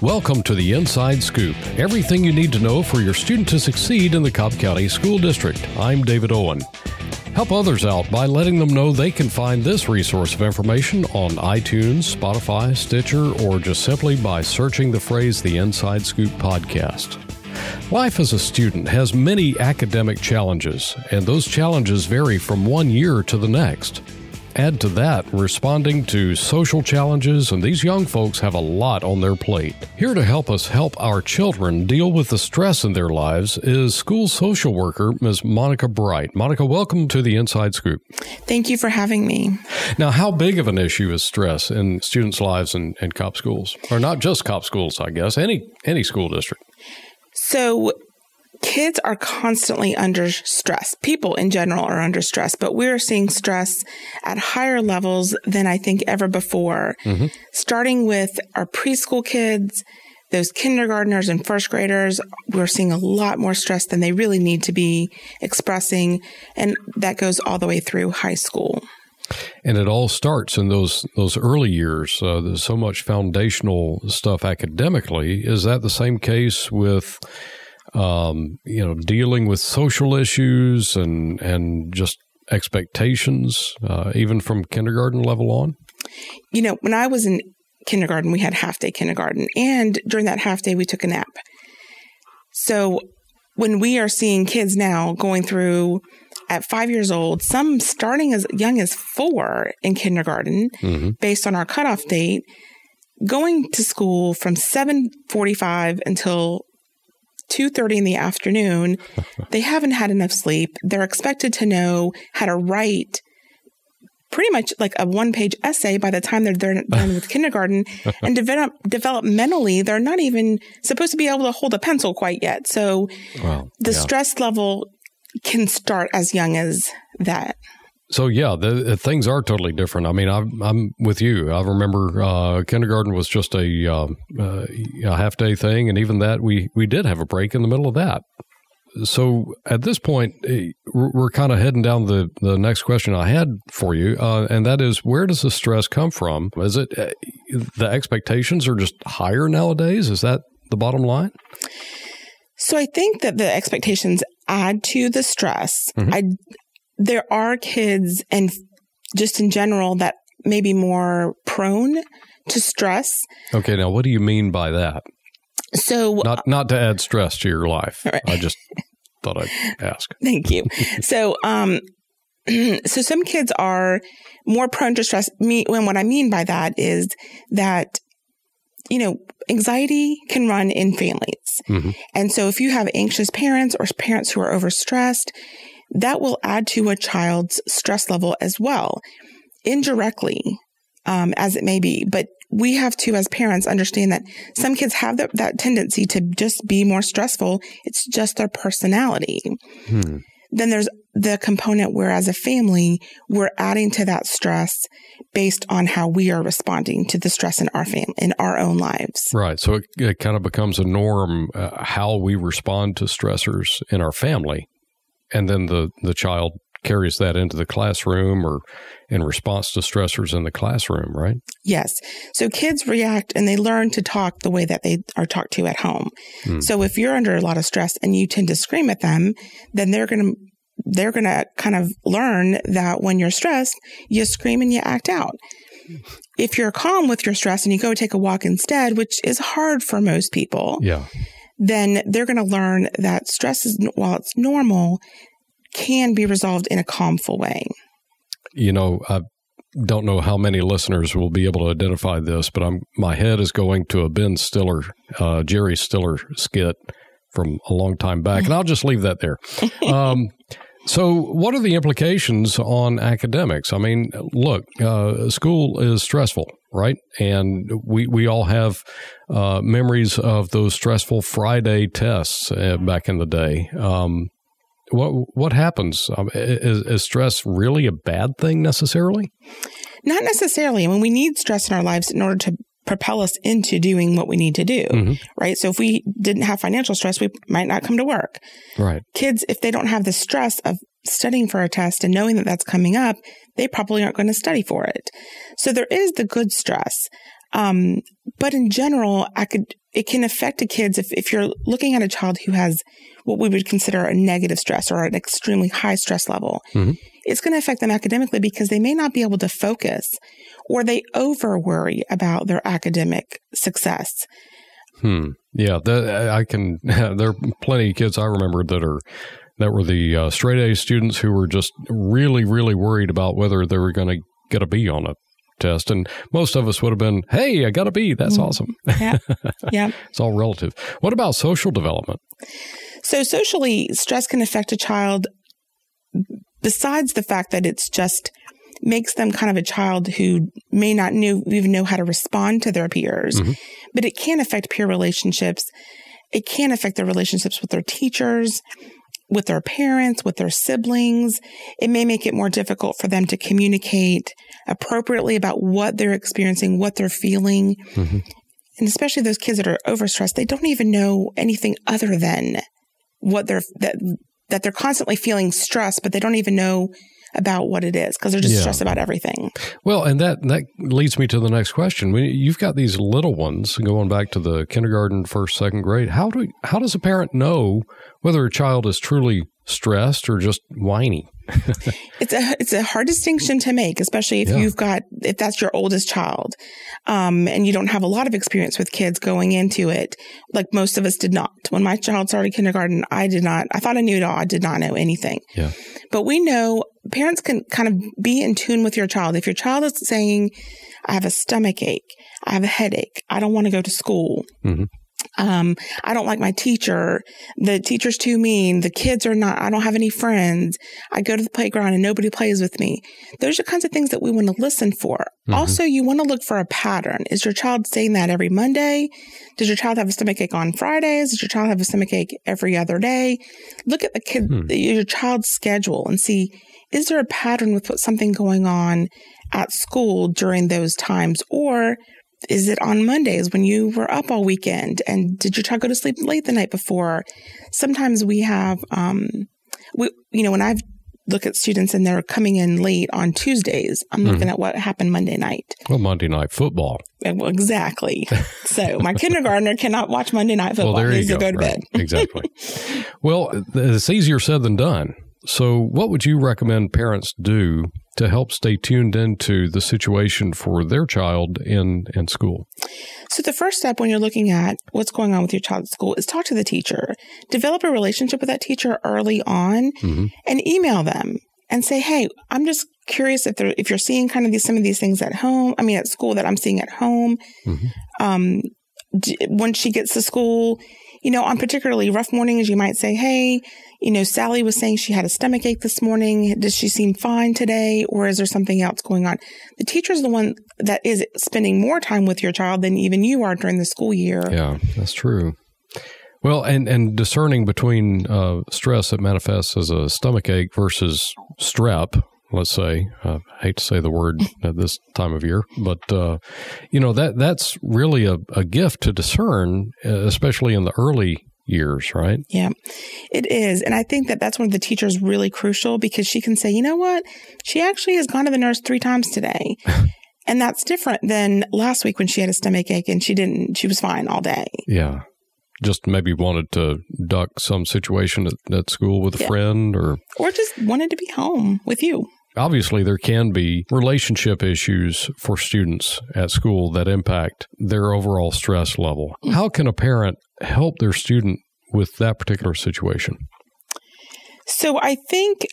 Welcome to the Inside Scoop. Everything you need to know for your student to succeed in the Cobb County School District. I'm David Owen. Help others out by letting them know they can find this resource of information on iTunes, Spotify, Stitcher, or just simply by searching the phrase the Inside Scoop podcast. Life as a student has many academic challenges, and those challenges vary from one year to the next. Add to that responding to social challenges, and these young folks have a lot on their plate. Here to help us help our children deal with the stress in their lives is school social worker Ms. Monica Bright. Monica, welcome to the Inside Scoop. Thank you for having me. Now, how big of an issue is stress in students' lives in, in Cobb schools? Or not just Cobb schools, I guess, any any school district. So, kids are constantly under stress. People in general are under stress, but we're seeing stress at higher levels than I think ever before. Mm-hmm. Starting with our preschool kids, those kindergartners and first graders, we're seeing a lot more stress than they really need to be expressing. And that goes all the way through high school. And it all starts in those those early years. Uh, there's so much foundational stuff academically. Is that the same case with um, you know, dealing with social issues and and just expectations, uh, even from kindergarten level on? You know, when I was in kindergarten, we had half day kindergarten, and during that half day, we took a nap. So when we are seeing kids now going through at five years old, some starting as young as four in kindergarten, mm-hmm. based on our cutoff date, going to school from 7:45 until 2.30 in the afternoon they haven't had enough sleep they're expected to know how to write pretty much like a one page essay by the time they're, they're done with kindergarten and develop developmentally they're not even supposed to be able to hold a pencil quite yet so wow. the yeah. stress level can start as young as that so yeah, the, the, things are totally different. I mean, I'm, I'm with you. I remember uh, kindergarten was just a, uh, uh, a half day thing, and even that we we did have a break in the middle of that. So at this point, eh, we're kind of heading down the the next question I had for you, uh, and that is, where does the stress come from? Is it eh, the expectations are just higher nowadays? Is that the bottom line? So I think that the expectations add to the stress. Mm-hmm. I there are kids and just in general that may be more prone to stress. Okay, now what do you mean by that? So not not to add stress to your life. Right. I just thought I'd ask. Thank you. so um so some kids are more prone to stress. Me when what I mean by that is that you know, anxiety can run in families. Mm-hmm. And so if you have anxious parents or parents who are overstressed, that will add to a child's stress level as well, indirectly, um, as it may be. But we have to, as parents, understand that some kids have that, that tendency to just be more stressful. It's just their personality. Hmm. Then there's the component where, as a family, we're adding to that stress based on how we are responding to the stress in our family, in our own lives. Right. So it, it kind of becomes a norm uh, how we respond to stressors in our family and then the the child carries that into the classroom or in response to stressors in the classroom, right? Yes. So kids react and they learn to talk the way that they are talked to at home. Mm. So if you're under a lot of stress and you tend to scream at them, then they're going to they're going to kind of learn that when you're stressed, you scream and you act out. If you're calm with your stress and you go take a walk instead, which is hard for most people. Yeah then they're going to learn that stress is, while it's normal, can be resolved in a calmful way. You know, I don't know how many listeners will be able to identify this, but I'm my head is going to a Ben Stiller, uh, Jerry Stiller skit from a long time back, and I'll just leave that there. Um, so, what are the implications on academics? I mean, look, uh, school is stressful, right? And we we all have uh, memories of those stressful Friday tests uh, back in the day. Um, what what happens? Um, is, is, stress really a bad thing necessarily? Not necessarily. I mean, we need stress in our lives in order to propel us into doing what we need to do, mm-hmm. right? So if we didn't have financial stress, we might not come to work. Right. Kids, if they don't have the stress of studying for a test and knowing that that's coming up, they probably aren't going to study for it. So there is the good stress. Um, but in general, acad- it can affect a kid's if, if you're looking at a child who has what we would consider a negative stress or an extremely high stress level, mm-hmm. it's going to affect them academically because they may not be able to focus or they over worry about their academic success. Hmm. Yeah, that, I can. There are plenty of kids I remember that are that were the uh, straight A students who were just really, really worried about whether they were going to get a B on a test. And most of us would have been, hey, I got a B. That's mm. awesome. Yeah. Yeah. it's all relative. What about social development? So, socially, stress can affect a child besides the fact that it's just makes them kind of a child who may not know, even know how to respond to their peers, mm-hmm. but it can affect peer relationships. It can affect their relationships with their teachers with their parents, with their siblings. It may make it more difficult for them to communicate appropriately about what they're experiencing, what they're feeling. Mm-hmm. And especially those kids that are overstressed, they don't even know anything other than what they're, that, that they're constantly feeling stress, but they don't even know about what it is because they're just yeah. stressed about everything. Well, and that that leads me to the next question. When you've got these little ones going back to the kindergarten, first, second grade, how do how does a parent know whether a child is truly stressed or just whiny? it's a it's a hard distinction to make, especially if yeah. you've got if that's your oldest child, um, and you don't have a lot of experience with kids going into it, like most of us did not. When my child started kindergarten, I did not. I thought I knew it all. I did not know anything. Yeah. But we know parents can kind of be in tune with your child. If your child is saying, "I have a stomach ache," "I have a headache," "I don't want to go to school," mm-hmm. Um, I don't like my teacher. The teacher's too mean. The kids are not, I don't have any friends. I go to the playground and nobody plays with me. Those are kinds of things that we want to listen for. Mm-hmm. Also, you want to look for a pattern. Is your child saying that every Monday? Does your child have a stomach ache on Fridays? Does your child have a stomach ache every other day? Look at the kid, hmm. your child's schedule and see, is there a pattern with what's something going on at school during those times? Or is it on Mondays when you were up all weekend? And did your child go to sleep late the night before? Sometimes we have, um, we, you know, when I've look at students and they're coming in late on Tuesdays. I'm mm-hmm. looking at what happened Monday night. Well, Monday night football. Well, exactly. so my kindergartner cannot watch Monday night football. Well, there you go. go to right. bed. exactly. Well, it's easier said than done. So, what would you recommend parents do to help stay tuned into the situation for their child in, in school? So, the first step when you're looking at what's going on with your child at school is talk to the teacher. Develop a relationship with that teacher early on mm-hmm. and email them and say, Hey, I'm just curious if they're, if you're seeing kind of these, some of these things at home. I mean, at school that I'm seeing at home. Mm-hmm. Um, when she gets to school, you know, on particularly rough mornings, you might say, Hey, you know, Sally was saying she had a stomach ache this morning. Does she seem fine today? Or is there something else going on? The teacher is the one that is spending more time with your child than even you are during the school year. Yeah, that's true. Well, and, and discerning between uh, stress that manifests as a stomach ache versus strep, let's say. Uh, I hate to say the word at this time of year, but uh, you know that that's really a, a gift to discern, especially in the early years, right? Yeah, it is. And I think that that's one of the teachers really crucial because she can say, you know what? She actually has gone to the nurse three times today. and that's different than last week when she had a stomach ache and she didn't, she was fine all day. Yeah. Just maybe wanted to duck some situation at, at school with a yeah. friend or. Or just wanted to be home with you obviously there can be relationship issues for students at school that impact their overall stress level. How can a parent help their student with that particular situation? So I think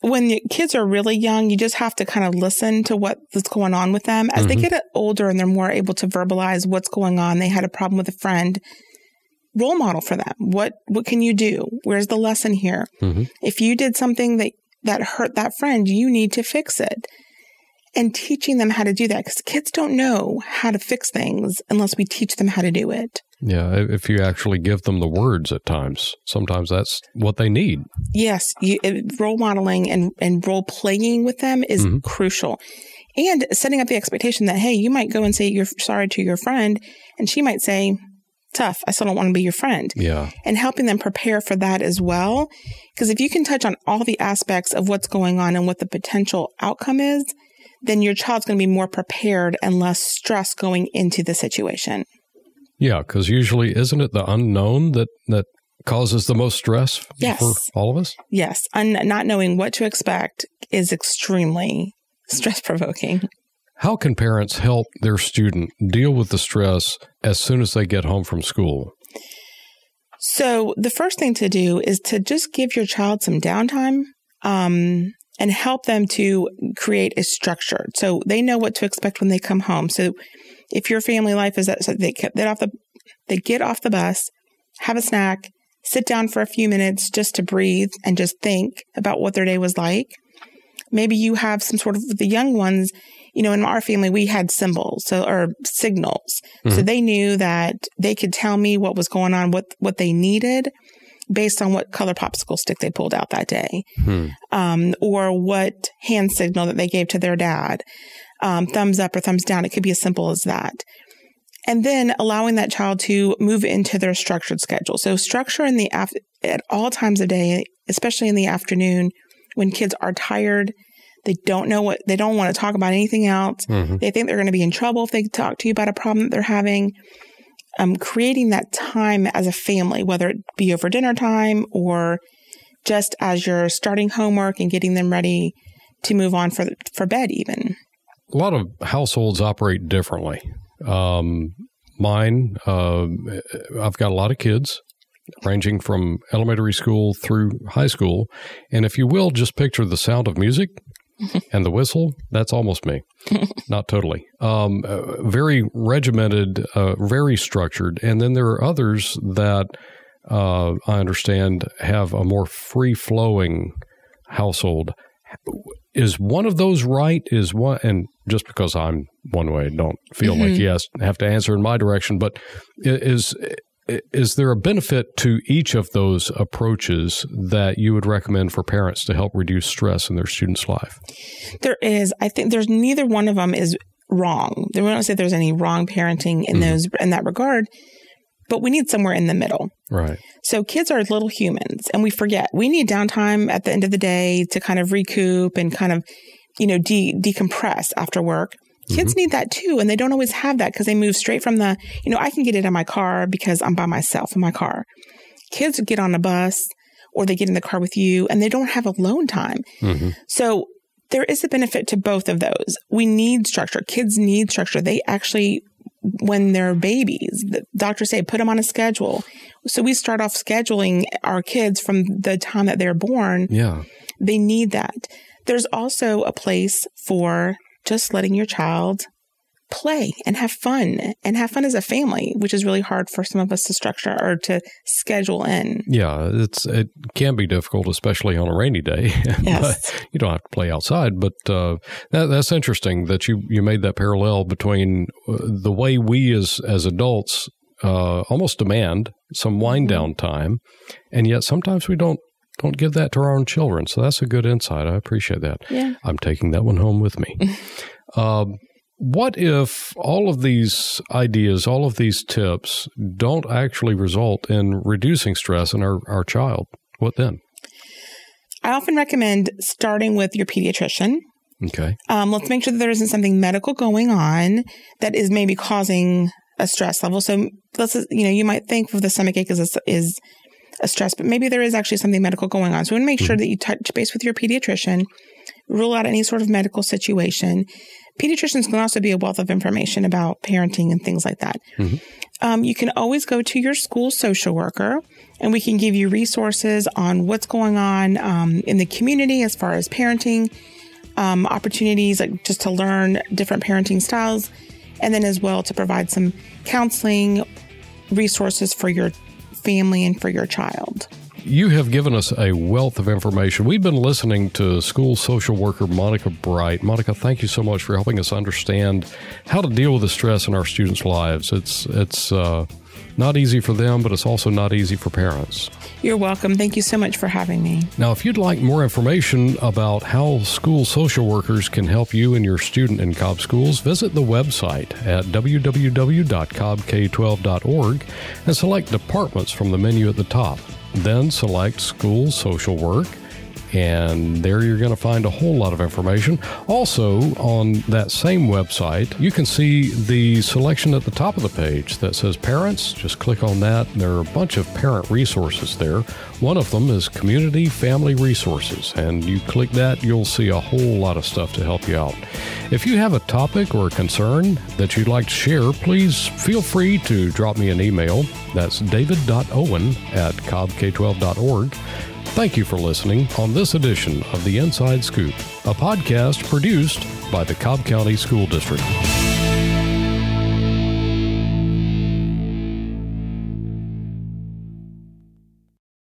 when the kids are really young, you just have to kind of listen to what's going on with them. As mm-hmm. they get older and they're more able to verbalize what's going on, they had a problem with a friend. Role model for them. What what can you do? Where's the lesson here? Mm-hmm. If you did something that that hurt that friend, you need to fix it and teaching them how to do that because kids don't know how to fix things unless we teach them how to do it. Yeah, if you actually give them the words at times, sometimes that's what they need. Yes, you, role modeling and, and role playing with them is mm-hmm. crucial. And setting up the expectation that, hey, you might go and say you're sorry to your friend, and she might say, tough, I still don't want to be your friend. Yeah. And helping them prepare for that as well. Because if you can touch on all the aspects of what's going on and what the potential outcome is, then your child's going to be more prepared and less stress going into the situation. Yeah, because usually isn't it the unknown that that causes the most stress yes. for all of us? Yes, and not knowing what to expect is extremely stress provoking. How can parents help their student deal with the stress as soon as they get home from school? So, the first thing to do is to just give your child some downtime um, and help them to create a structure so they know what to expect when they come home. So, if your family life is that so they get off the they get off the bus, have a snack, sit down for a few minutes just to breathe and just think about what their day was like. Maybe you have some sort of the young ones you know, in our family, we had symbols so, or signals. Mm-hmm. So they knew that they could tell me what was going on, what, what they needed based on what color popsicle stick they pulled out that day, hmm. um, or what hand signal that they gave to their dad, um, thumbs up or thumbs down. It could be as simple as that. And then allowing that child to move into their structured schedule. So structure in the af- at all times of day, especially in the afternoon when kids are tired they don't know what, they don't want to talk about anything else. Mm-hmm. They think they're going to be in trouble if they talk to you about a problem that they're having. Um, creating that time as a family, whether it be over dinner time or just as you're starting homework and getting them ready to move on for for bed, even. A lot of households operate differently. Um, mine, uh, I've got a lot of kids, ranging from elementary school through high school, and if you will, just picture the sound of music and the whistle, that's almost me. Not totally. Um, uh, very regimented, uh, very structured. And then there are others that uh, I understand have a more free flowing household. Is one of those right? Is one, and just because I'm one way, don't feel mm-hmm. like yes, have to answer in my direction, but is is there a benefit to each of those approaches that you would recommend for parents to help reduce stress in their student's life? There is. I think there's neither one of them is wrong. We don't say there's any wrong parenting in mm those in that regard, but we need somewhere in the middle. Right. So kids are little humans and we forget. We need downtime at the end of the day to kind of recoup and kind of, you know, de- decompress after work. Kids mm-hmm. need that too. And they don't always have that because they move straight from the, you know, I can get it in my car because I'm by myself in my car. Kids get on a bus or they get in the car with you and they don't have alone time. Mm-hmm. So there is a benefit to both of those. We need structure. Kids need structure. They actually, when they're babies, the doctors say put them on a schedule. So we start off scheduling our kids from the time that they're born. Yeah. They need that. There's also a place for just letting your child play and have fun and have fun as a family, which is really hard for some of us to structure or to schedule in. Yeah, it's it can be difficult, especially on a rainy day. Yes. you don't have to play outside, but uh, that, that's interesting that you you made that parallel between uh, the way we as as adults uh, almost demand some wind mm-hmm. down time, and yet sometimes we don't don't give that to our own children. So that's a good insight. I appreciate that. Yeah. I'm taking that one home with me. um, what if all of these ideas, all of these tips don't actually result in reducing stress in our, our child? What then? I often recommend starting with your pediatrician. Okay. Um, let's make sure that there isn't something medical going on that is maybe causing a stress level. So let's, you know, you might think of the stomach ache as a, is a stress, but maybe there is actually something medical going on. So we want to make mm-hmm. sure that you touch base with your pediatrician, rule out any sort of medical situation. Pediatricians can also be a wealth of information about parenting and things like that. Mm-hmm. Um, you can always go to your school social worker and we can give you resources on what's going on um, in the community as far as parenting um, opportunities, like just to learn different parenting styles, and then as well to provide some counseling resources for your family and for your child. You have given us a wealth of information. We've been listening to school social worker Monica Bright. Monica, thank you so much for helping us understand how to deal with the stress in our students' lives. It's it's uh, not easy for them, but it's also not easy for parents. You're welcome. Thank you so much for having me. Now, if you'd like more information about how school social workers can help you and your student in Cobb Schools, visit the website at www.cobbk12.org and select departments from the menu at the top. Then select School Social Work and there you're going to find a whole lot of information. Also, on that same website, you can see the selection at the top of the page that says Parents. Just click on that. There are a bunch of parent resources there. One of them is Community Family Resources, and you click that, you'll see a whole lot of stuff to help you out. If you have a topic or a concern that you'd like to share, please feel free to drop me an email. That's david.owen at cobbk12.org. Thank you for listening on this edition of The Inside Scoop, a podcast produced by the Cobb County School District.